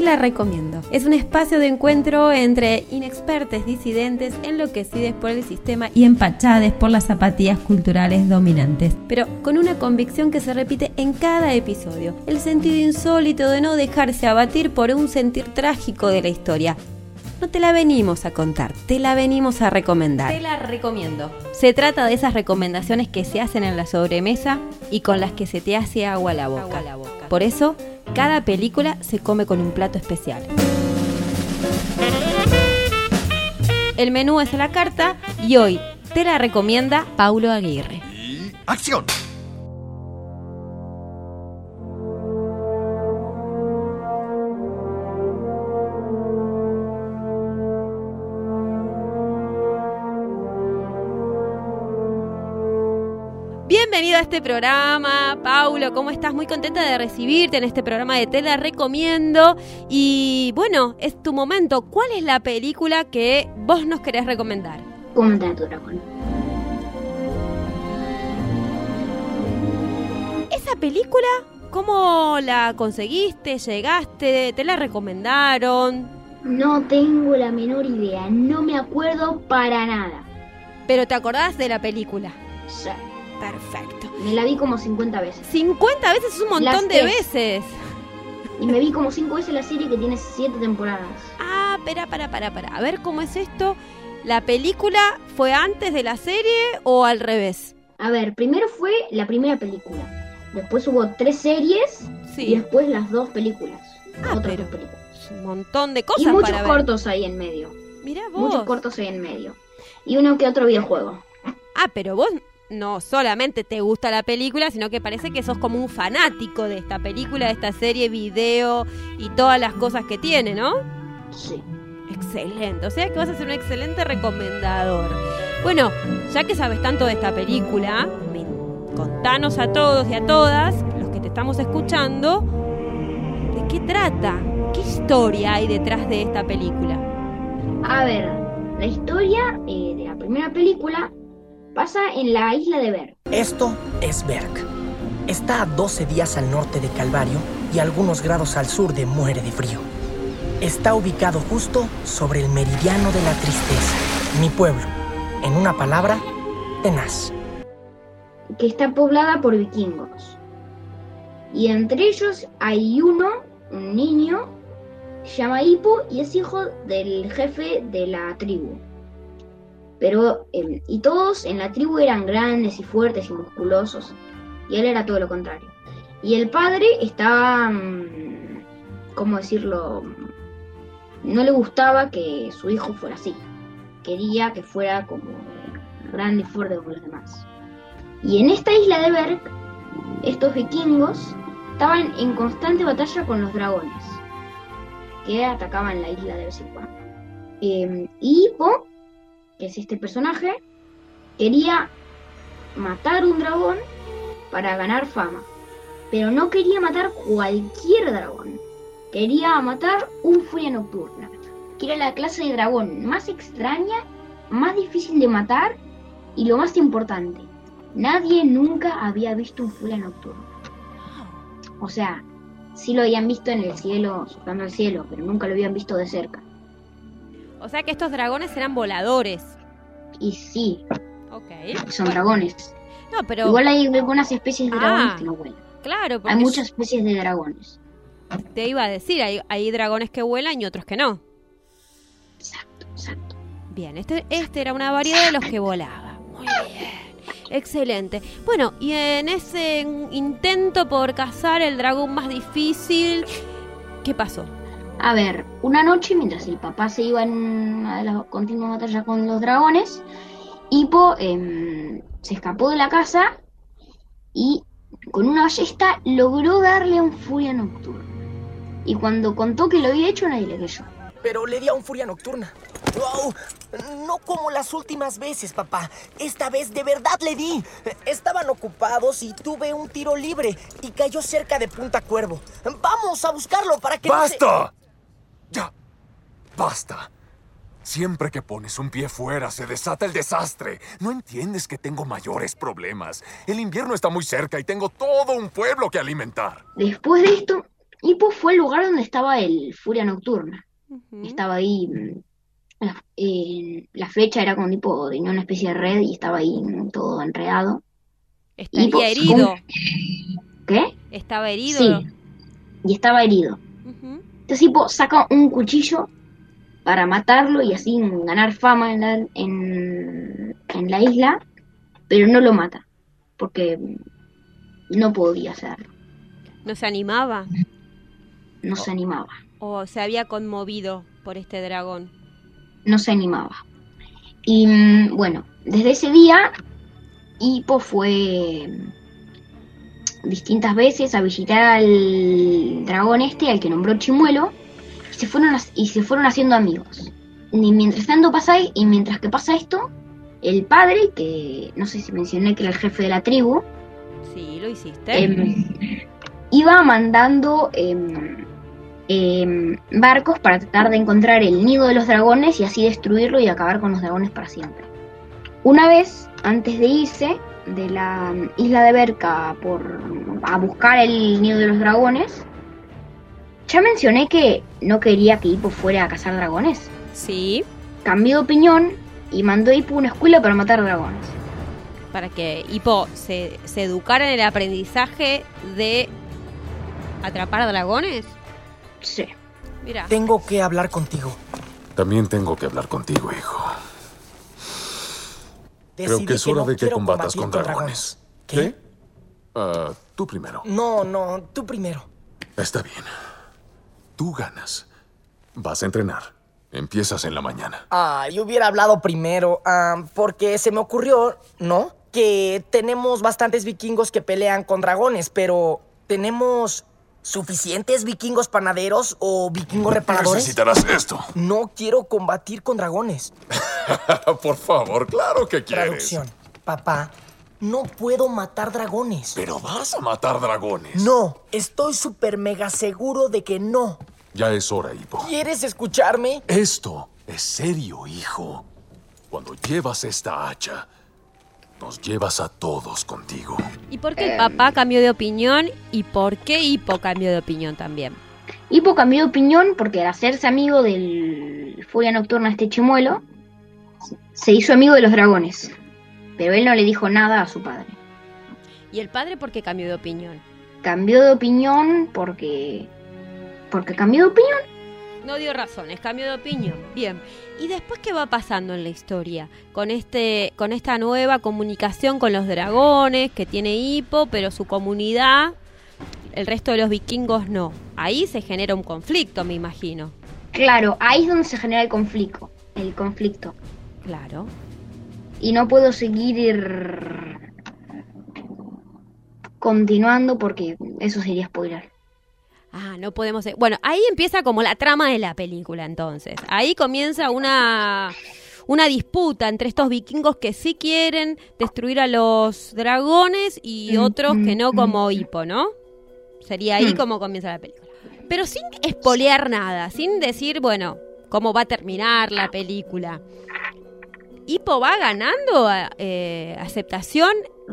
Te la recomiendo. Es un espacio de encuentro entre inexpertos disidentes enloquecidos por el sistema y empachades por las zapatillas culturales dominantes, pero con una convicción que se repite en cada episodio, el sentido insólito de no dejarse abatir por un sentir trágico de la historia. No te la venimos a contar, te la venimos a recomendar. Te la recomiendo. Se trata de esas recomendaciones que se hacen en la sobremesa y con las que se te hace agua a la boca. Por eso, cada película se come con un plato especial. El menú es a la carta y hoy te la recomienda Paulo Aguirre. Y acción. A este programa, Paulo, ¿cómo estás? Muy contenta de recibirte en este programa de Te la recomiendo. Y bueno, es tu momento. ¿Cuál es la película que vos nos querés recomendar? Dragón. ¿Esa película cómo la conseguiste? ¿Llegaste? ¿Te la recomendaron? No tengo la menor idea, no me acuerdo para nada. Pero te acordás de la película. Sí. Perfecto. Me la vi como 50 veces. 50 veces es un montón Las de tres. veces. Y me vi como 5 veces la serie que tiene 7 temporadas. Ah, espera, para, para, para. A ver cómo es esto. ¿La película fue antes de la serie o al revés? A ver, primero fue la primera película. Después hubo tres series y Sí. después las dos películas. Ah, Otras pero- dos películas. Un montón de cosas Y muchos para ver. cortos ahí en medio. Mira vos. Muchos cortos ahí en medio. Y uno que otro videojuego. Ah, pero vos no solamente te gusta la película, sino que parece que sos como un fanático de esta película, de esta serie, video y todas las cosas que tiene, ¿no? Sí. Excelente, o sea que vas a ser un excelente recomendador. Bueno, ya que sabes tanto de esta película, contanos a todos y a todas, los que te estamos escuchando, ¿de qué trata? ¿Qué historia hay detrás de esta película? A ver, la historia eh, de la primera película pasa en la isla de Ver. Esto es Berg. Está a 12 días al norte de Calvario y algunos grados al sur de Muere de Frío. Está ubicado justo sobre el meridiano de la tristeza, mi pueblo. En una palabra, tenaz. que está poblada por vikingos. Y entre ellos hay uno, un niño, se llama Hippo y es hijo del jefe de la tribu. Pero, eh, y todos en la tribu eran grandes y fuertes y musculosos. Y él era todo lo contrario. Y el padre estaba, mm, ¿cómo decirlo? No le gustaba que su hijo fuera así. Quería que fuera como grande y fuerte como los demás. Y en esta isla de Berg, estos vikingos estaban en constante batalla con los dragones, que atacaban la isla de vez. Eh, y que es este personaje, quería matar un dragón para ganar fama. Pero no quería matar cualquier dragón. Quería matar un furia nocturna, que era la clase de dragón más extraña, más difícil de matar y lo más importante, nadie nunca había visto un furia nocturno. O sea, sí lo habían visto en el cielo, surcando el cielo, pero nunca lo habían visto de cerca. O sea que estos dragones eran voladores. Y sí, Ok. son Bueno, dragones. No, pero Igual hay algunas especies de Ah, dragones que no vuelan. claro, porque Hay muchas especies de dragones. te iba a decir, hay, hay dragones que vuelan y otros que no. Exacto, exacto. Bien, este, este era una variedad de los que volaba. Muy bien. Excelente. Bueno, y en ese intento por cazar el dragón más difícil, ¿qué pasó? A ver, una noche mientras el papá se iba en una de las continuas batallas con los dragones, Hippo em, se escapó de la casa y con una ballesta logró darle a un furia nocturna. Y cuando contó que lo había hecho, nadie le creyó. Pero le di a un furia nocturna. ¡Wow! No como las últimas veces, papá. Esta vez de verdad le di. Estaban ocupados y tuve un tiro libre y cayó cerca de Punta Cuervo. Vamos a buscarlo para que... no se- ¡Basta! Basta. Siempre que pones un pie fuera se desata el desastre. No entiendes que tengo mayores problemas. El invierno está muy cerca y tengo todo un pueblo que alimentar. Después de esto, Hippo fue el lugar donde estaba el Furia Nocturna. Estaba ahí, mm, la, eh, la flecha era como tipo, tenía una especie de red y estaba ahí mm, todo enredado. Estaría Hippo herido. ¿Qué? Estaba herido. Sí, y estaba herido. Entonces Hippo saca un cuchillo para matarlo y así ganar fama en la, en, en la isla, pero no lo mata, porque no podía hacerlo, No se animaba no se animaba, o se había conmovido por este dragón. no se animaba. Y mm, bueno, desde ese día Hippo fue distintas veces a visitar al dragón este, al que nombró Chimuelo, se fueron, y se fueron haciendo amigos. Y mientras tanto pasa, y mientras que pasa esto, el padre, que no sé si mencioné que era el jefe de la tribu, Sí, lo hiciste. em, iba mandando em, barcos para tratar de encontrar el nido de los dragones y así destruirlo y acabar con los dragones para siempre. Una vez, antes de irse de la isla de Berca por, a buscar el nido de los dragones, ya mencioné que no quería que Hippo fuera a cazar dragones. Sí, Cambió de opinión y mandó a Hippo a una escuela para matar dragones. para que Hippo se, se educara en el aprendizaje de atrapar dragones. Sí. Mira, Tengo que hablar contigo. También tengo que hablar contigo, hijo. Creo que es hora no de que combatas con dragones. ¿Qué? Ah, tú primero. No, no, tú primero. Está bien. Tú ganas. Vas a entrenar. Empiezas en la mañana. Ay, hubiera hablado primero, ah, porque se me ocurrió, ¿no? Que tenemos bastantes vikingos que pelean con dragones, pero ¿tenemos suficientes vikingos panaderos o vikingos reparadores? Necesitarás esto. No quiero combatir con dragones. Por favor, claro que quieres. Traducción. Papá, no puedo matar dragones. Pero vas a matar dragones. No, estoy súper mega seguro de que no. Ya es hora, Hippo. ¿Quieres escucharme? Esto es serio, hijo. Cuando llevas esta hacha, nos llevas a todos contigo. ¿y por qué el papá cambió de opinión y por qué Hippo cambió de opinión también? Hippo cambió de opinión porque al hacerse amigo del Furia Nocturna este chimuelo, se hizo amigo de los dragones. Pero él no le dijo nada a su padre. ¿Y el padre por qué cambió de opinión? Cambió de opinión porque... Porque cambió de opinión. No dio razones, cambió de opinión. Bien. ¿Y después qué va pasando en la historia? Con este, con esta nueva comunicación con los dragones que tiene Hippo, pero su comunidad, el resto de los vikingos no. Ahí se genera un conflicto, me imagino. Claro, ahí es donde se genera el conflicto. El conflicto. Claro. Y no puedo seguir continuando porque eso sería spoiler. Ah, no podemos. Bueno, ahí empieza como la trama de la película, entonces. Ahí comienza una una disputa entre estos vikingos que sí quieren destruir a los dragones y Mm, otros que no, mm, como mm. Hippo, ¿no? Sería ahí Mm. como comienza la película. Pero sin espolear nada, sin decir, bueno, cómo va a terminar la película. Hippo va ganando eh, aceptación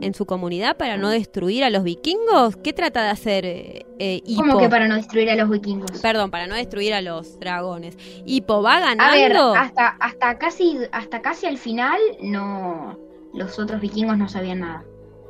en su comunidad para no destruir a los vikingos. ¿Qué trata de hacer eh, eh, Hippo? ¿Cómo que para no destruir a los vikingos? Perdón, para no destruir a los dragones. Hippo va A ver, ganando. hasta, hasta casi hasta casi al final no los otros vikingos no sabían nada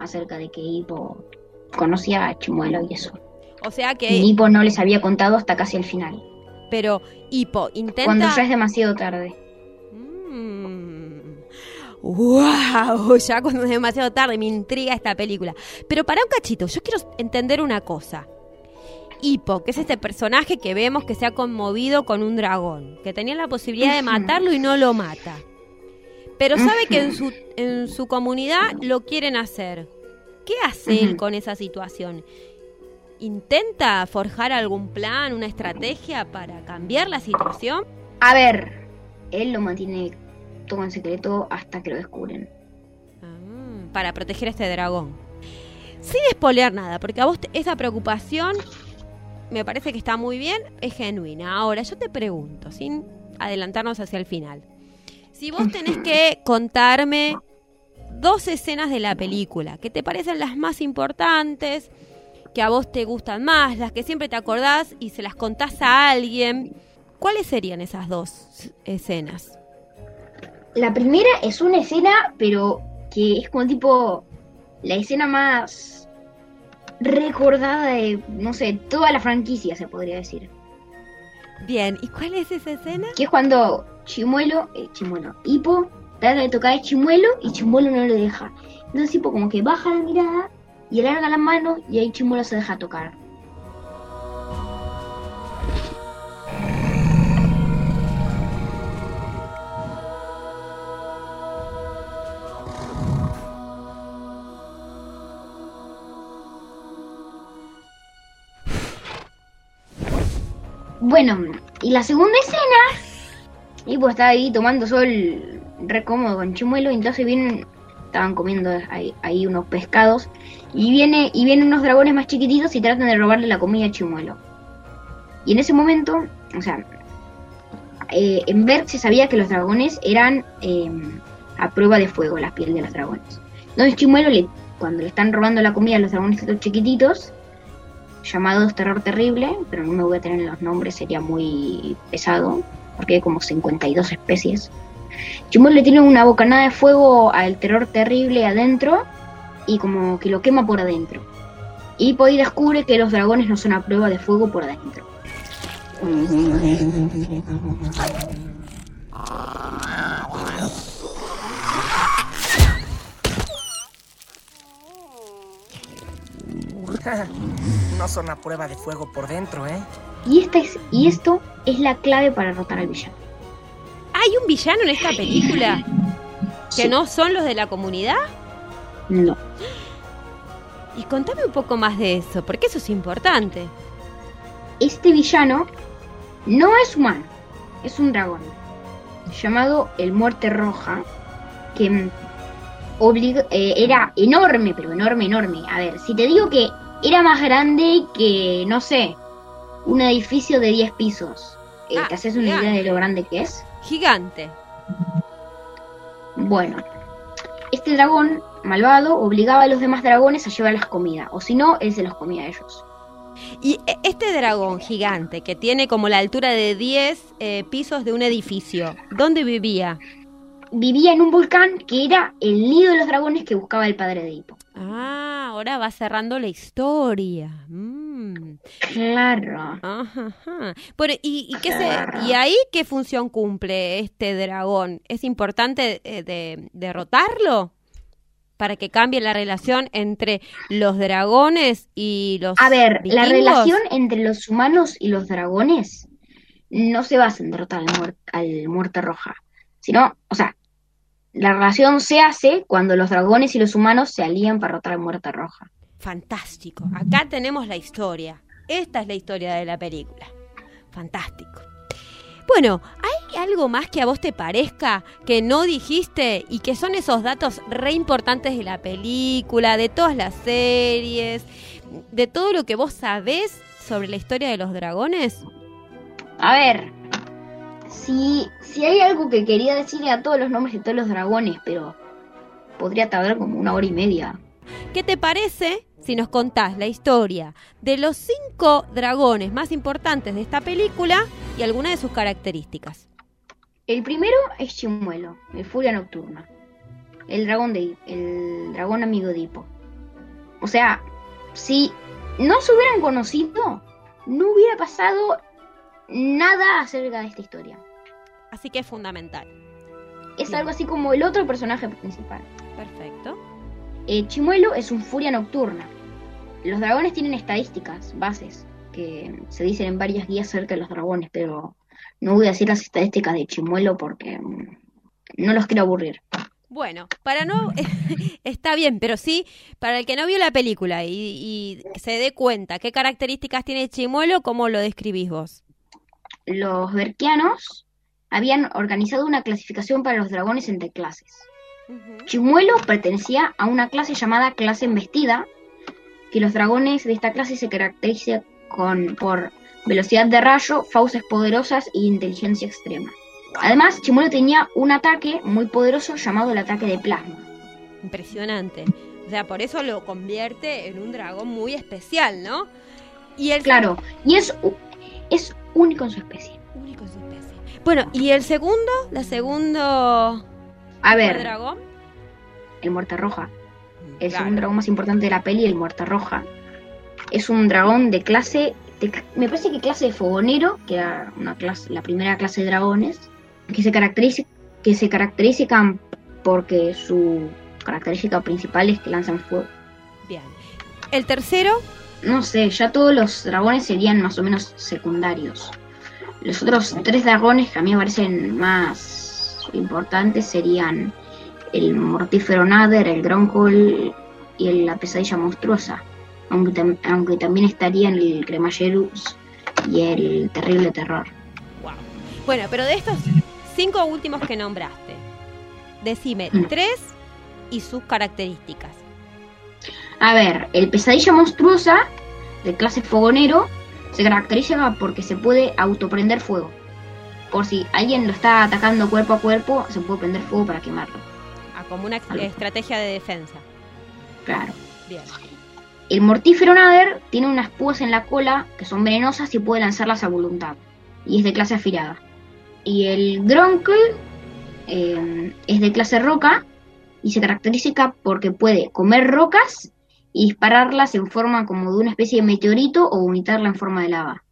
acerca de que Hippo conocía a Chimuelo y eso. O sea Y que, Hippo no les había contado hasta casi el final, pero Hippo intenta. cuando ya es demasiado tarde. ¡Wow! Ya cuando es demasiado tarde me intriga esta película. Pero para un cachito, yo quiero entender una cosa. Hippo, que es este personaje que vemos que se ha conmovido con un dragón, que tenía la posibilidad de matarlo y no lo mata. Pero sabe que en su, en su comunidad lo quieren hacer. ¿Qué hace él con esa situación? ¿Intenta forjar algún plan, una estrategia para cambiar la situación? A ver, él lo mantiene todo en secreto hasta que lo descubren. Ah, para proteger a este dragón. Sin espolear nada, porque a vos esa preocupación me parece que está muy bien, es genuina. Ahora, yo te pregunto, sin adelantarnos hacia el final. Si vos tenés que contarme dos escenas de la película, que te parecen las más importantes, que a vos te gustan más, las que siempre te acordás y se las contás a alguien. ¿Cuáles serían esas dos escenas? La primera es una escena, pero que es como tipo la escena más recordada de, no sé, toda la franquicia, se podría decir. Bien, ¿y cuál es esa escena? Que es cuando Chimuelo, eh, Chimuelo, Hipo trata de tocar a Chimuelo y Chimuelo no le deja. Entonces Hipo como que baja la mirada y alarga la mano y ahí Chimuelo se deja tocar. Bueno, y la segunda escena, y pues estaba ahí tomando sol re cómodo con Chimuelo, y entonces vienen, estaban comiendo ahí, unos pescados, y viene, y vienen unos dragones más chiquititos y tratan de robarle la comida a Chimuelo. Y en ese momento, o sea, eh, en Berg se sabía que los dragones eran em, a prueba de fuego, la piel de los dragones. Entonces Chimuelo, le, cuando le están robando la comida a los dragones chiquititos, llamados Terror Terrible, pero no me voy a tener los nombres, sería muy pesado, porque hay como 52 especies. Chimuelo le tiene una bocanada de fuego al Terror Terrible adentro y como que lo quema por adentro. Y Poi descubre que los dragones no son a prueba de fuego por adentro. no son a prueba de fuego por dentro, ¿eh? Y, esta es, y esto es la clave para derrotar al villano. ¿Hay un villano en esta película? ¿Que no son los de la comunidad? No. Y contame un poco más de eso, porque eso es importante. Este villano no es humano, es un dragón llamado el Muerte Roja, que eh, era enorme, pero enorme, enorme. A ver, si te digo que era más grande que, no sé, un edificio de 10 pisos. Eh, ah, ¿Te haces una idea de lo grande que es? Gigante. Bueno, este dragón malvado obligaba a los demás dragones a llevarles comida, o si no, él se los comía a ellos. Y e, este dragón gigante que tiene como la altura de 10 eh, pisos de un edificio, ¿dónde vivía? Vivía en un volcán que era el nido de los dragones que buscaba el padre de Hippo. Ah, ahora va cerrando la historia. Mm. Claro. ¿y, qué ¿y ahí qué función cumple este dragón? ¿Es importante eh, de, derrotarlo? Para que cambie la relación entre los dragones y los. A ver, la relación entre los humanos y los dragones no se basa en derrotar al, al muerte roja. Sino, o sea, la relación se hace cuando los dragones y los humanos se alían para derrotar a Muerte Roja. Fantástico. Acá tenemos la historia. Esta es la historia de la película. Fantástico. Bueno, ¿hay algo más que a vos te parezca que no dijiste y que son esos datos re importantes de la película, de todas las series, de todo lo que vos sabés sobre la historia de los dragones? A ver, si, si hay algo que quería decirle a todos los nombres de todos los dragones, pero podría tardar como una hora y media. ¿Qué te parece si nos contás la historia de los cinco dragones más importantes de esta película y algunas de sus características? El primero es Chimuelo, el Furia Nocturna. El dragón de el dragón amigo de Hippo. O sea, si no se hubieran conocido, no hubiera pasado nada acerca de esta historia. Así que es fundamental. Es algo así como el otro personaje principal. Perfecto. Eh, Chimuelo es un furia nocturna. Los dragones tienen estadísticas, bases, que se dicen en varias guías acerca de los dragones, pero no voy a decir las estadísticas de Chimuelo porque mm, no los quiero aburrir. Bueno, para no. está bien, pero sí, para el que no vio la película y, y se dé cuenta qué características tiene Chimuelo, ¿cómo lo describís vos? los berquianos habían organizado una clasificación para los dragones entre clases. Chimuelo pertenecía a una clase llamada clase embestida, que los dragones de esta clase se caracterizan con, por velocidad de rayo, fauces poderosas y inteligencia extrema. Además, Chimuelo tenía un ataque muy poderoso llamado el ataque de plasma. Impresionante. O sea, por eso lo convierte en un dragón muy especial, ¿no? Y. Claro, y es, es único en su especie. En su especie. Bueno, ¿y el segundo? ¿La segundo... A ver. El dragón? El muerta roja. Mm, el segundo dragón más importante de la peli, el muerta roja. Es un dragón de clase... Me parece que clase de fogonero, que era una clase, la primera clase de dragones, que se, caracteriza, que se caracterizan porque su característica principal es que lanzan fuego. Bien. El tercero, no sé, ya todos los dragones serían más o menos secundarios. Los otros tres dragones que a mí me parecen más importantes serían el Mortífero Nader, el Gronkol y la Pesadilla Monstruosa. Aunque, también estarían el Cremallerus y el Terrible Terror. Wow. Bueno, pero de estos cinco últimos que nombraste, decime mm. tres y sus características. A ver, el pesadilla monstruosa de clase fogonero se caracteriza porque se puede autoprender fuego. Por si alguien lo está atacando cuerpo a cuerpo, se puede prender fuego para quemarlo. Ah, como una estrategia de defensa. Claro. Bien. El mortífero nader tiene unas púas en la cola que son venenosas y puede lanzarlas a voluntad. Y es de clase afilada. Y el gronkle eh, es de clase roca y se caracteriza porque puede comer rocas y dispararlas en forma como de una especie de meteorito o vomitarla en forma de lava.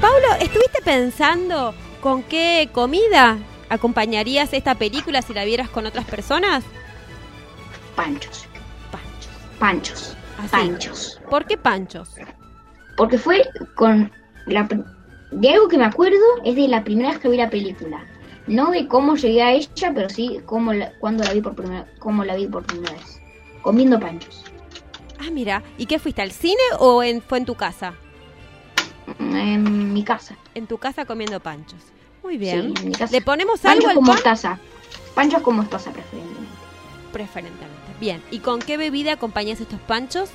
Paulo, ¿estuviste pensando con qué comida acompañarías esta película si la vieras con otras personas? Panchos. Panchos. Panchos. Panchos. ¿Por qué panchos? Porque fue con la de algo que me acuerdo es de la primera vez que vi la película no de cómo llegué a ella, pero sí cómo la, cuando la vi por primera, cómo la vi por primera vez, comiendo panchos. Ah, mira, ¿y qué fuiste al cine o en, fue en tu casa? En mi casa. En tu casa comiendo panchos. Muy bien. Sí, en mi casa. ¿Le ponemos algo panchos al como pan? taza. Panchos como taza preferentemente. Preferentemente. Bien. ¿Y con qué bebida acompañas estos panchos?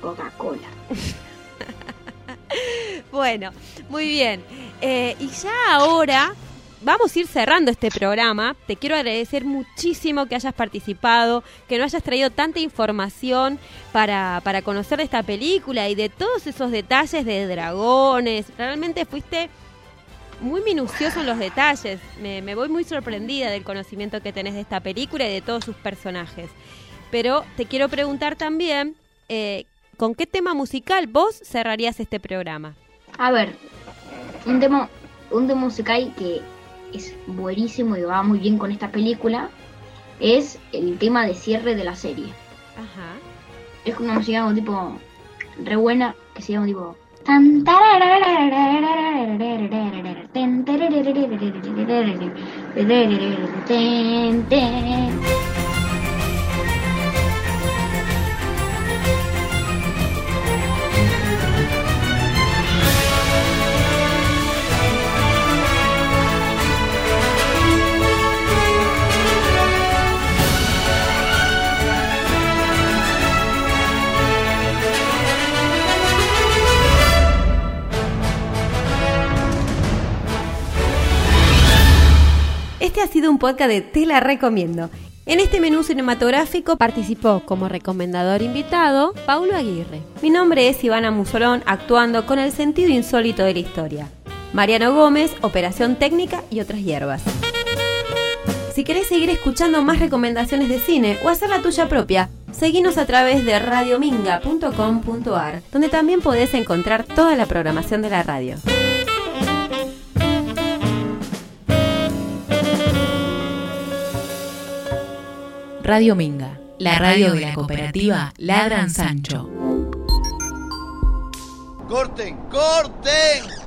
Coca-Cola. bueno, muy bien. Eh, y ya ahora vamos a ir cerrando este programa. Te quiero agradecer muchísimo que hayas participado, que nos hayas traído tanta información para, para conocer de esta película y de todos esos detalles de dragones. Realmente fuiste muy minucioso en los detalles. Me, voy muy sorprendida del conocimiento que tenés de esta película y de todos sus personajes. Pero te quiero preguntar también, eh, ¿con qué tema musical vos cerrarías este programa? A ver, un tema, un tema musical que es buenísimo y va muy bien con esta película, es el tema de cierre de la serie. Es una música como tipo re buena que se llama tipo sido un podcast de Te la recomiendo. En este menú cinematográfico participó como recomendador invitado Paulo Aguirre. Mi nombre es Ivana Musolón, actuando con el sentido insólito de la historia. Mariano Gómez, operación técnica y otras hierbas. Si querés seguir escuchando más recomendaciones de cine o hacer la tuya propia, seguinos a través de radiominga.com.ar, donde también podés encontrar toda la programación de la radio. Radio Minga, la radio de la cooperativa Ladran Sancho. ¡Corten! ¡Corten!